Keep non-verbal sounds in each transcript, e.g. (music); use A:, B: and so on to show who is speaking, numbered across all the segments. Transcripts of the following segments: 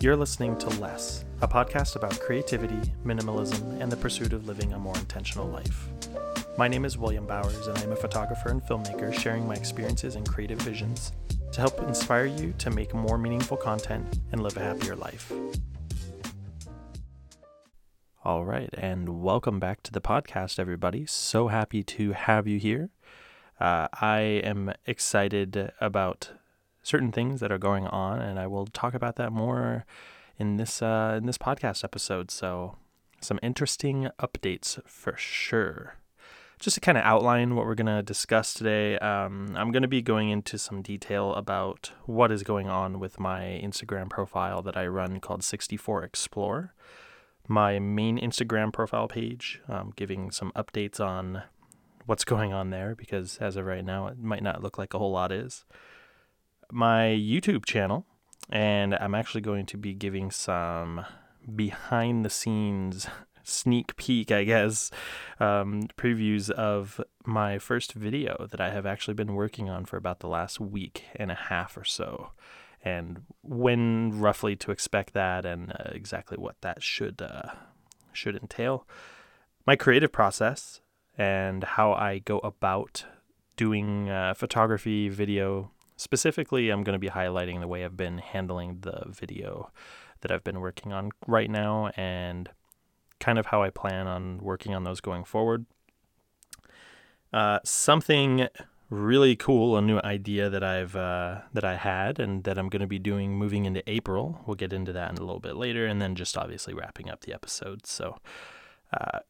A: You're listening to Less, a podcast about creativity, minimalism, and the pursuit of living a more intentional life. My name is William Bowers, and I'm a photographer and filmmaker sharing my experiences and creative visions to help inspire you to make more meaningful content and live a happier life. All right, and welcome back to the podcast, everybody. So happy to have you here. Uh, I am excited about certain things that are going on, and I will talk about that more in this uh, in this podcast episode. So, some interesting updates for sure. Just to kind of outline what we're going to discuss today, um, I'm going to be going into some detail about what is going on with my Instagram profile that I run called 64 Explore my main Instagram profile page, um, giving some updates on what's going on there because as of right now, it might not look like a whole lot is. My YouTube channel, and I'm actually going to be giving some behind the scenes (laughs) sneak peek, I guess, um, previews of my first video that I have actually been working on for about the last week and a half or so and when roughly to expect that and uh, exactly what that should uh, should entail. My creative process and how I go about doing uh, photography, video. Specifically, I'm going to be highlighting the way I've been handling the video that I've been working on right now and kind of how I plan on working on those going forward. Uh, something really cool, a new idea that I've uh, that I had and that I'm going to be doing moving into April. We'll get into that in a little bit later, and then just obviously wrapping up the episode. So. Uh,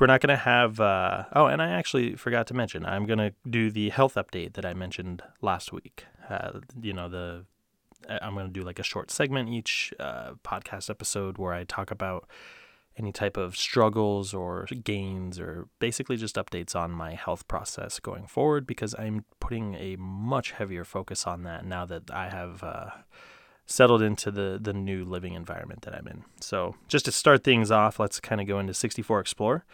A: we're not going to have. Uh, oh, and I actually forgot to mention, I'm going to do the health update that I mentioned last week. Uh, you know, the I'm going to do like a short segment each uh, podcast episode where I talk about any type of struggles or gains or basically just updates on my health process going forward because I'm putting a much heavier focus on that now that I have uh, settled into the the new living environment that I'm in. So just to start things off, let's kind of go into 64 Explore.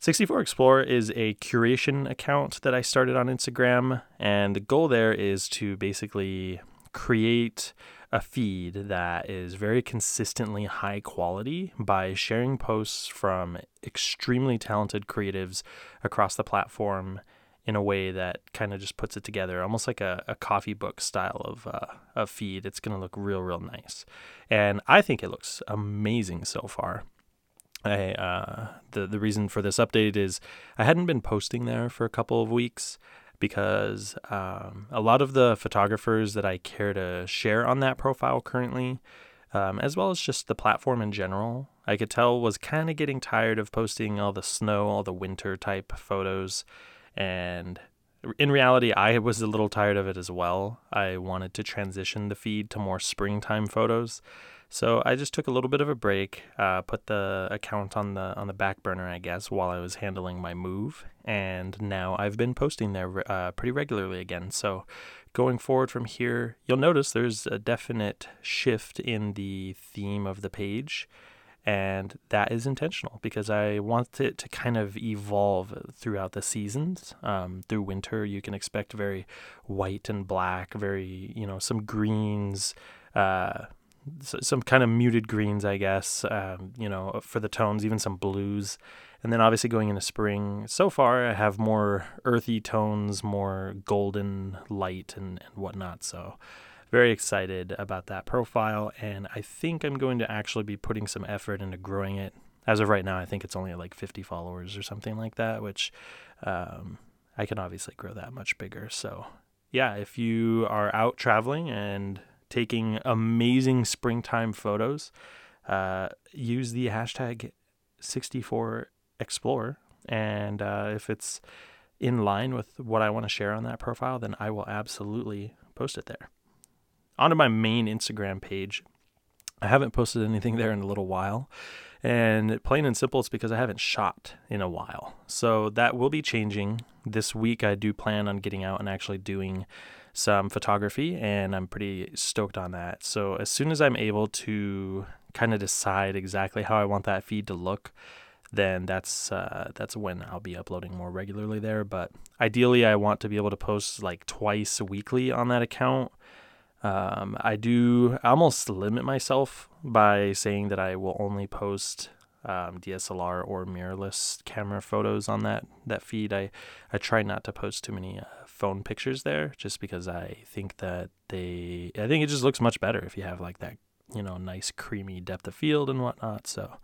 A: 64 Explore is a curation account that I started on Instagram, and the goal there is to basically create a feed that is very consistently high quality by sharing posts from extremely talented creatives across the platform in a way that kind of just puts it together, almost like a, a coffee book style of uh, feed. It's going to look real, real nice, and I think it looks amazing so far. I, uh, the the reason for this update is I hadn't been posting there for a couple of weeks because um, a lot of the photographers that I care to share on that profile currently, um, as well as just the platform in general, I could tell was kind of getting tired of posting all the snow, all the winter type photos. And in reality, I was a little tired of it as well. I wanted to transition the feed to more springtime photos. So I just took a little bit of a break, uh, put the account on the on the back burner, I guess, while I was handling my move, and now I've been posting there uh, pretty regularly again. So going forward from here, you'll notice there's a definite shift in the theme of the page. And that is intentional because I want it to kind of evolve throughout the seasons. Um, through winter, you can expect very white and black, very, you know, some greens, uh, some kind of muted greens, I guess, um, you know, for the tones, even some blues. And then obviously going into spring, so far I have more earthy tones, more golden light and, and whatnot. So very excited about that profile. And I think I'm going to actually be putting some effort into growing it. As of right now, I think it's only like 50 followers or something like that, which um, I can obviously grow that much bigger. So yeah, if you are out traveling and taking amazing springtime photos, uh, use the hashtag 64explore. And uh, if it's in line with what I want to share on that profile, then I will absolutely post it there. Onto my main Instagram page. I haven't posted anything there in a little while. And plain and simple, it's because I haven't shot in a while. So that will be changing. This week, I do plan on getting out and actually doing some photography, and I'm pretty stoked on that. So as soon as I'm able to kind of decide exactly how I want that feed to look, then that's uh, that's when I'll be uploading more regularly there. But ideally, I want to be able to post like twice weekly on that account. Um, I do almost limit myself by saying that I will only post um, DSLR or mirrorless camera photos on that that feed. I I try not to post too many uh, phone pictures there, just because I think that they I think it just looks much better if you have like that you know nice creamy depth of field and whatnot. So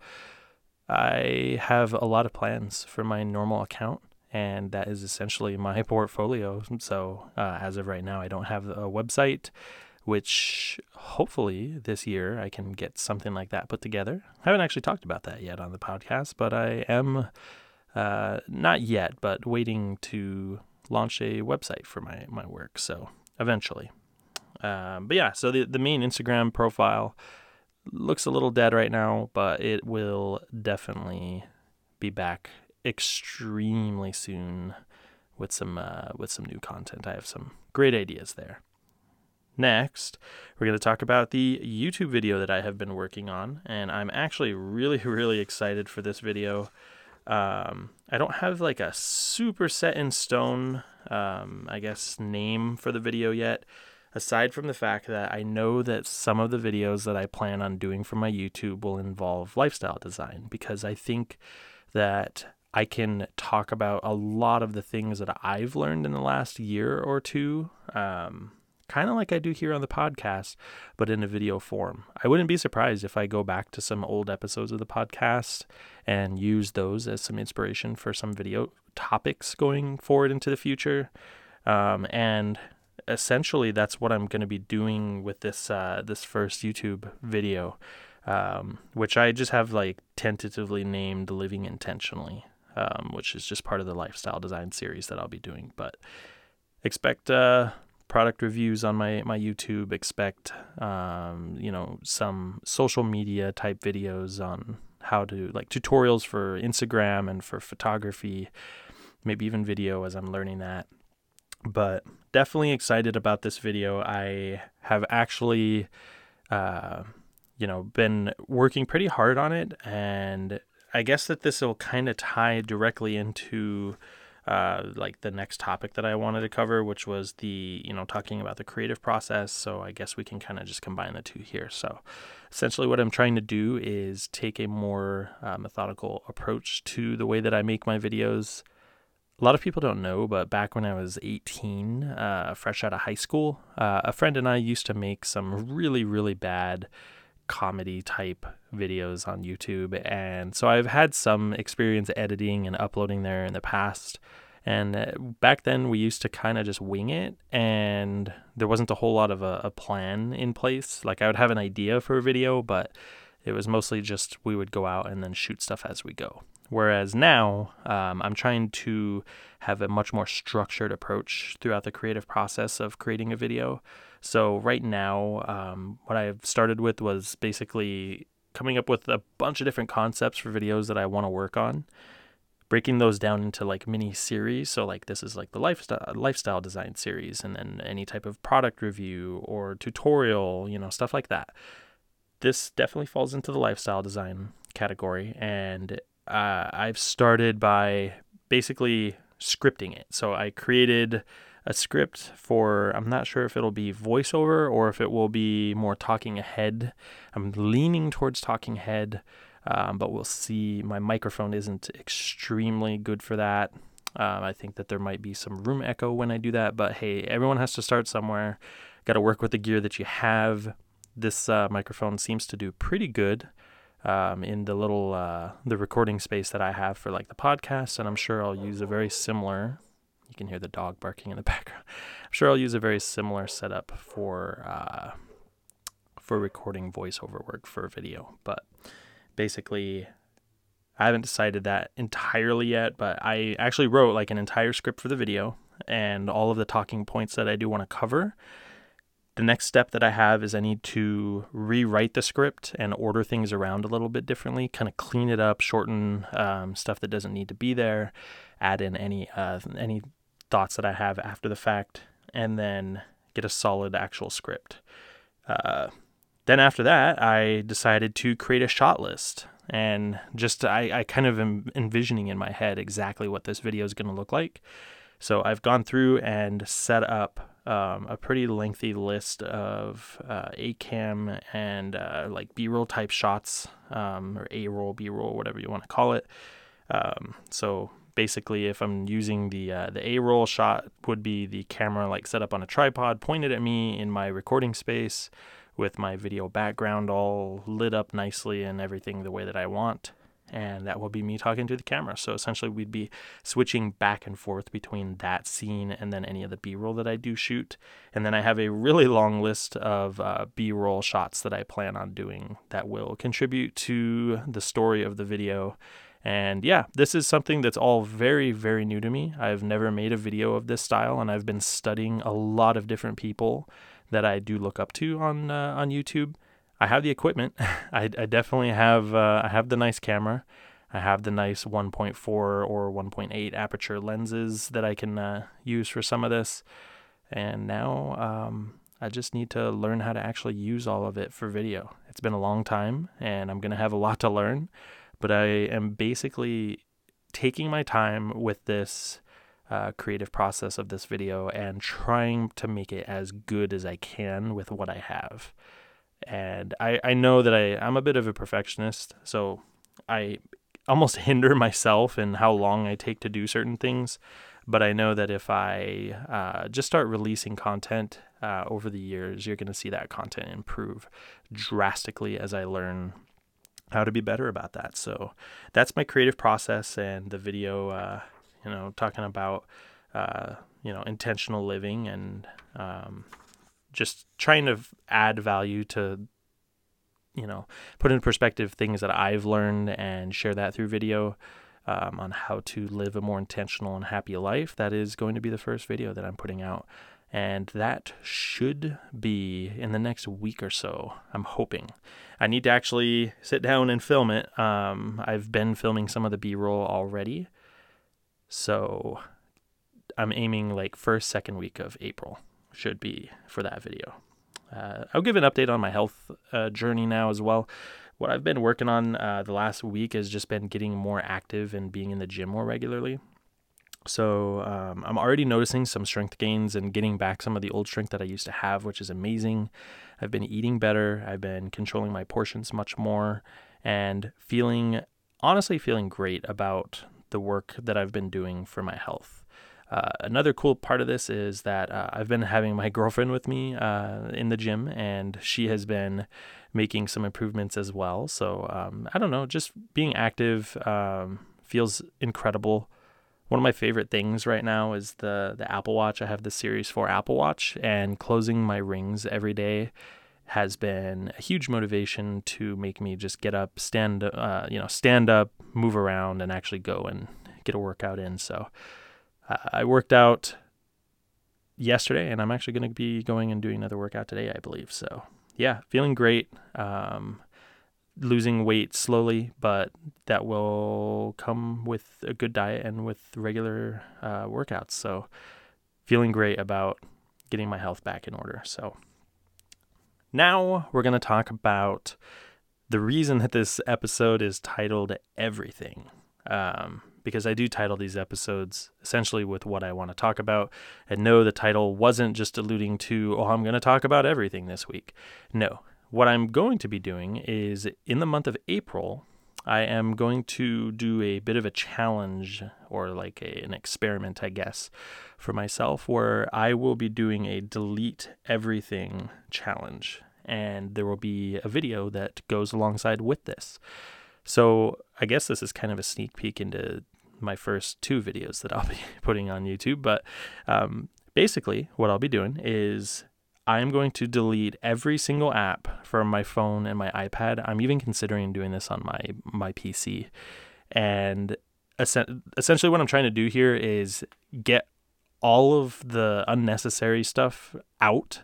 A: I have a lot of plans for my normal account. And that is essentially my (laughs) portfolio. So, uh, as of right now, I don't have a website which hopefully this year I can get something like that put together. I haven't actually talked about that yet on the podcast, but I am uh, not yet, but waiting to launch a website for my, my work. So eventually. Um, but yeah, so the, the main Instagram profile looks a little dead right now, but it will definitely be back extremely soon with some uh, with some new content. I have some great ideas there. Next, we're going to talk about the YouTube video that I have been working on, and I'm actually really, (laughs) really excited for this video. Um, I don't have like a super set in stone, um, I guess, name for the video yet, aside from the fact that I know that some of the videos that I plan on doing for my YouTube will involve lifestyle design because I think that I can talk about a lot of the things that I've learned in the last year or two. Um, kind of like I do here on the podcast, but in a video form. I wouldn't be surprised if I go back to some old episodes of the podcast and use those as some inspiration for some video topics going forward into the future. Um, and essentially, that's what I'm going to be doing with this uh, this first YouTube video, um, which I just have like tentatively named "Living Intentionally," um, which is just part of the lifestyle design series that I'll be doing. But expect uh, product reviews on my my YouTube. Expect um, you know some social media type videos on how to like tutorials for Instagram and for photography, maybe even video as I'm learning that. But definitely excited about this video. I have actually, uh, you know, been working pretty hard on it, and I guess that this will kind of tie directly into uh, like the next topic that I wanted to cover, which was the, you know, talking about the creative process. So I guess we can kind of just combine the two here. So essentially, what I'm trying to do is take a more uh, methodical approach to the way that I make my videos. A lot of people don't know, but back when I was 18, uh, fresh out of high school, uh, a friend and I used to make some really, really bad comedy type videos on YouTube. And so I've had some experience editing and uploading there in the past. And uh, back then, we used to kind of just wing it, and there wasn't a whole lot of a, a, plan in place. Like, I would have an idea for a video, but it was mostly just we would go out and then shoot stuff as we go. Whereas now, um, I'm trying to have a much more structured approach throughout the creative process of creating a video. So, right now, um, what I've started with was basically coming up with a bunch of different concepts for videos that I want to work on, breaking those down into like mini series. So, like, this is like the lifestyle, lifestyle design series, and then any type of product review or tutorial, you know, stuff like that. This definitely falls into the lifestyle design category. And uh, I've started by basically scripting it. So, I created a script for I'm not sure if it'll be voiceover or if it will be more talking ahead. I'm leaning towards talking head, um, but we'll see. My microphone isn't extremely good for that. Um, I think that there might be some room echo when I do that, but hey, everyone has to start somewhere. Got to work with the gear that you have. This uh, microphone seems to do pretty good um, in the little uh, the recording space that I have for like the podcast, and I'm sure I'll use a very similar can hear the dog barking in the (laughs) background. I'm sure I'll use a very similar setup for uh, for recording voiceover work for a video. But basically, I haven't decided that entirely yet. But I actually wrote like an entire script for the video and all of the talking points that I do want to cover. The next step that I have is I need to rewrite the script and order things around a little bit differently, kind of clean it up, shorten um, stuff that doesn't need to be there, add in any uh, any thoughts that I have after the fact, and then get a solid actual script. Uh, then after that, I decided to create a shot list and just I, I kind of am envisioning in my head exactly what this video is going to look like. So I've gone through and set up um, a pretty lengthy list of uh, ACAM and uh, like B-roll type shots, um, or A-roll, B-roll, whatever you want to call it. Um, so basically, if I'm using the uh, the A-roll shot, would be the camera like set up on a tripod, pointed at me in my recording space, with my video background all lit up nicely and everything the way that I want and that will be me talking to the camera. So essentially, we'd be switching back and forth between that scene and then any of the B roll that I do shoot. And then I have a really long list of uh, B roll shots that I plan on doing that will contribute to the story of the video. And yeah, this is something that's all very, very new to me. I've never made a video of this style, and I've been studying a lot of different people that I do look up to on uh, on YouTube I have the equipment. (laughs) I, I definitely have uh, I have the nice camera. I have the nice 1.4 or 1.8 aperture lenses that I can uh, use for some of this. And now um, I just need to learn how to actually use all of it for video. It's been a long time and I'm to have a lot to learn, but I am basically taking my time with this uh, creative process of this video and trying to make it as good as I can with what I have and I, I know that I, I'm a bit of a perfectionist, so I almost (laughs) hinder myself in how long I take to do certain things. But I know that if I uh, just start releasing content uh, over the years, you're going to see that content improve drastically as I learn how to be better about that. So that's my creative process and the video, uh, you know, talking about, uh, you know, intentional living and um, just trying to add value to you know put in perspective things that I've learned and share that through video um, on how to live a more intentional and happy life. That is going to be the first video that I'm putting out. And that should be in the next week or so. I'm hoping. I need to actually sit down and film it. Um, I've been filming some of the B roll already. So I'm aiming like first, second week of April should be for that video. Uh, I'll give an update on my health uh, journey now as well. What I've been working on uh, the last week has just been getting more active and being in the gym more regularly. So um, I'm already noticing some strength gains and getting back some of the old strength that I used to have, which is amazing. I've been eating better. I've been controlling my portions much more and feeling, honestly, feeling great about the work that I've been doing for my health. Uh, another cool part of this is that uh, I've been having my (laughs) girlfriend with me uh, in the gym, and she has been making some improvements as well. So um, I don't know, just being active um, feels incredible. One of my favorite things right now is the the Apple Watch. I have the Series 4 Apple Watch, and closing my rings every day has been a huge motivation to make me just get up, stand, uh, you know, stand up, move around, and actually go and get a workout in. So I worked out yesterday, and I'm actually going to be going and doing another workout today, I believe. So, yeah, feeling great. Um, losing weight slowly, but that will come with a good diet and with regular uh, workouts. So, feeling great about getting my health back in order. So, now we're going to talk about the reason that this episode is titled Everything. Um, because I do title these episodes essentially with what I want to talk about. And no, the title wasn't just alluding to, oh, I'm going to talk about everything this week. No, what I'm going to be doing is in the month of April, I am going to do a bit of a challenge or like a, an experiment, I guess, for myself where I will be doing a delete everything challenge. And there will be a video that goes alongside with this. So I guess this is kind of a sneak peek into my first two videos that I'll be (laughs) putting on YouTube. But um, basically, what I'll be doing is I'm going to delete every single app from my phone and my iPad. I'm even considering doing this on my my PC. And essentially, what I'm trying to do here is get all of the unnecessary stuff out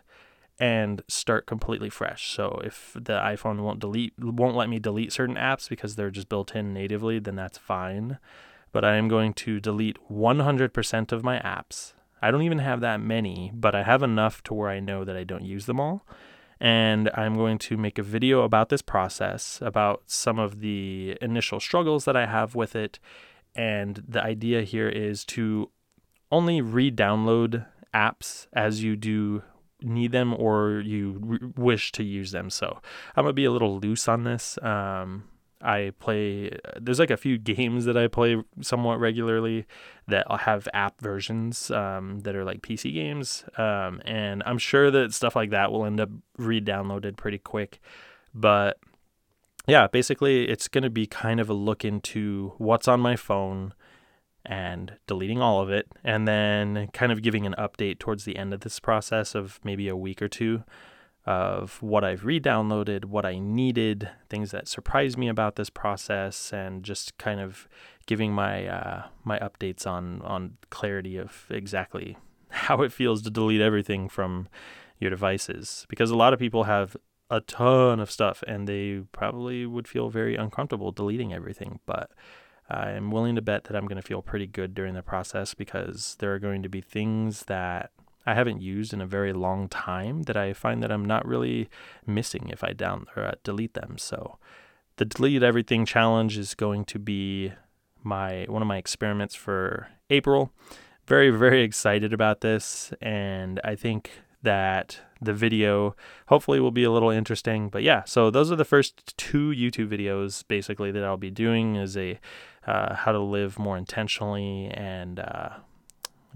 A: and start completely fresh. So if the iPhone won't delete won't let me delete certain apps because they're just built in natively, then that's fine but I am going to delete 100% of my apps. I don't even have that many, but I have enough to where I know that I don't use them all. And I'm going to make a video about this process, about some of the initial struggles that I have with it. And the idea here is to only re download apps as you do need them or you wish to use them. So I'm gonna be a little loose on this. Um, I play. There's like a few games that I play somewhat regularly that have app versions um, that are like PC games, um, and I'm sure that stuff like that will end up re-downloaded pretty quick. But yeah, basically, it's going to be kind of a look into what's on my phone and deleting all of it, and then kind of giving an update towards the end of this process of maybe a week or two of what I've re downloaded, what I needed, things that surprised me about this process, and just kind of giving my uh, my updates on on clarity of exactly (laughs) how it feels to delete everything from your devices because a lot of people have a ton of stuff and they probably would feel very uncomfortable deleting everything. But I'm willing to bet that I'm going to feel pretty good during the process because there are going to be things that I haven't used in a very long time that I find that I'm not really missing if I down or uh, delete them. So the delete everything challenge is going to be my one of my experiments for April. Very very excited about this and I think that the video hopefully will be a little interesting. But yeah, so those are the first two YouTube videos basically that I'll be doing is a uh, how to live more intentionally and uh,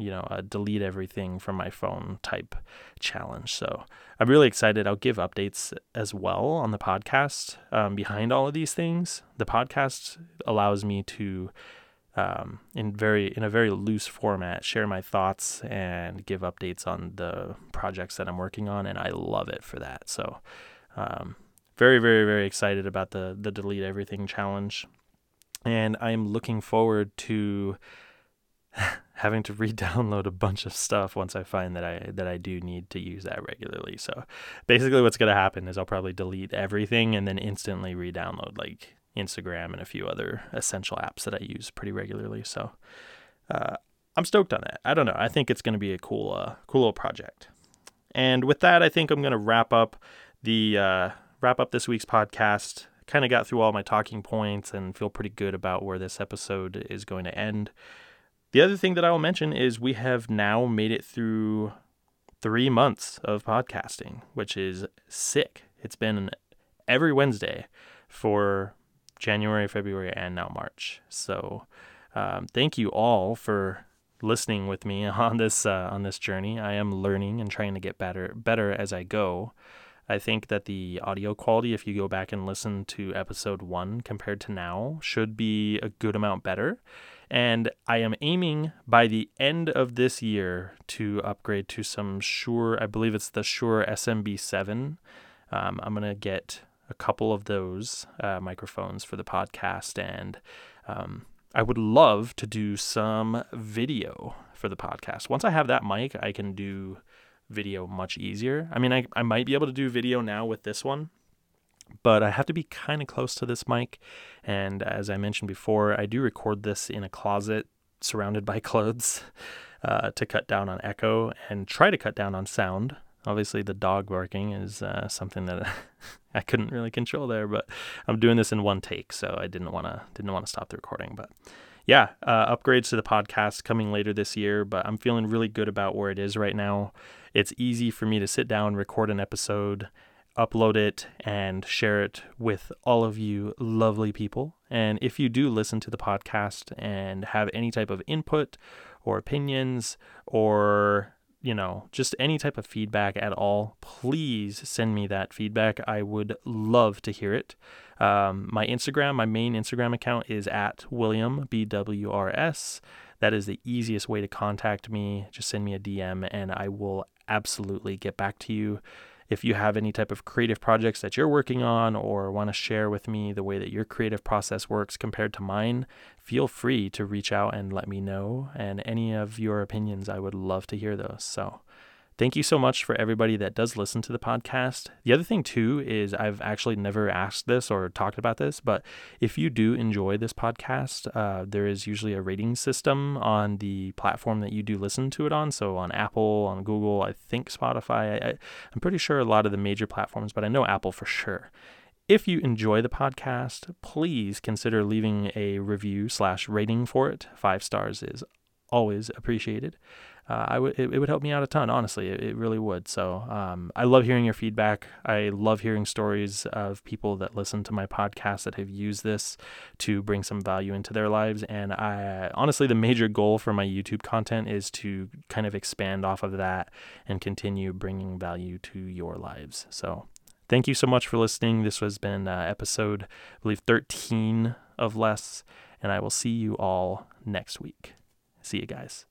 A: you know delete everything from my phone type challenge. So I'm really excited. I'll give updates as well on the podcast um, behind all of these things. The podcast allows me to um, in very in a very loose format, share my thoughts and give updates on the projects that I'm working on, and I love it for that. So, um, very very very excited about the the delete everything challenge, and I'm looking forward to (laughs) having to re-download a bunch of stuff once I find that I that I do need to use that regularly. So basically what's going to happen is I'll probably delete everything and then instantly re-download like Instagram, and a few other essential apps that I use pretty regularly. So uh, I'm stoked on that. I don't know. I think it's going to be a cool, uh, cool little project. And with that, I think I'm going to wrap up the uh, wrap up this week's podcast. Kind of got through all my talking points and feel pretty good about where this episode is going to end. The other thing that I will mention is we have now made it through three months of podcasting, which is sick. It's been every Wednesday for January, February, and now March. So, um, thank you all for listening with me (laughs) on this uh, on this journey. I am learning and trying to get better better as I go. I think that the audio quality, if you go back and listen to episode one compared to now, should be a good amount better. And I am aiming by the end of this year to upgrade to some Shure, I believe it's the Shure SMB7. Um, I'm going to get a couple of those uh, microphones for the podcast, and um, I would love to do some video for the podcast. Once I have that mic, I can do video much easier. I mean, I, I might be able to do video now with this one, but I have to be kind of close to this mic. And as I mentioned before, I do record this in a closet surrounded by (laughs) clothes uh, to cut down on echo and try to cut down on sound. Obviously, the dog barking is uh, something that (laughs) I couldn't really control there, but I'm doing this in one take, so I didn't want to didn't want to stop the recording. But yeah, uh, upgrades to the podcast coming later this year, but I'm feeling really good about where it is right now. It's easy for me to sit down, record an episode, upload it, and share it with all of you lovely people. And if you do listen to the podcast and have any type of input or opinions or you know, just any type of feedback at all, please send me that feedback. I would love to hear it. Um, my Instagram, my main Instagram account is at William BWRS. That is the easiest way to contact me. Just send me a DM and I will absolutely get back to you. If you have any type of creative projects that you're working on or want to share with me the way that your creative process works compared to mine, feel free to reach out and let me know. And any of your opinions, I would love to hear those. So, Thank you so much for everybody that does listen to the podcast. The other thing, too, is I've actually never asked this or talked about this, but if you do enjoy this podcast, uh, there is usually a rating system on the platform that you do listen to it on. So on Apple, on Google, I think Spotify. I, I'm pretty sure a lot of the major platforms, but I know Apple for sure. If you enjoy the podcast, please consider leaving a review slash rating for it. Five stars is always appreciated. Uh, I would it, it, would help me out a ton. Honestly, it, it really would. So um, I love hearing your feedback. I love hearing stories of people that listen to my podcast that have used this to bring some value into their lives. And I honestly, the major goal for my YouTube content is to kind of expand off of that and continue bringing value to your lives. So thank you so much for listening. This has been uh, episode, I believe, 13 of Less, and I will see you all next week. See you guys.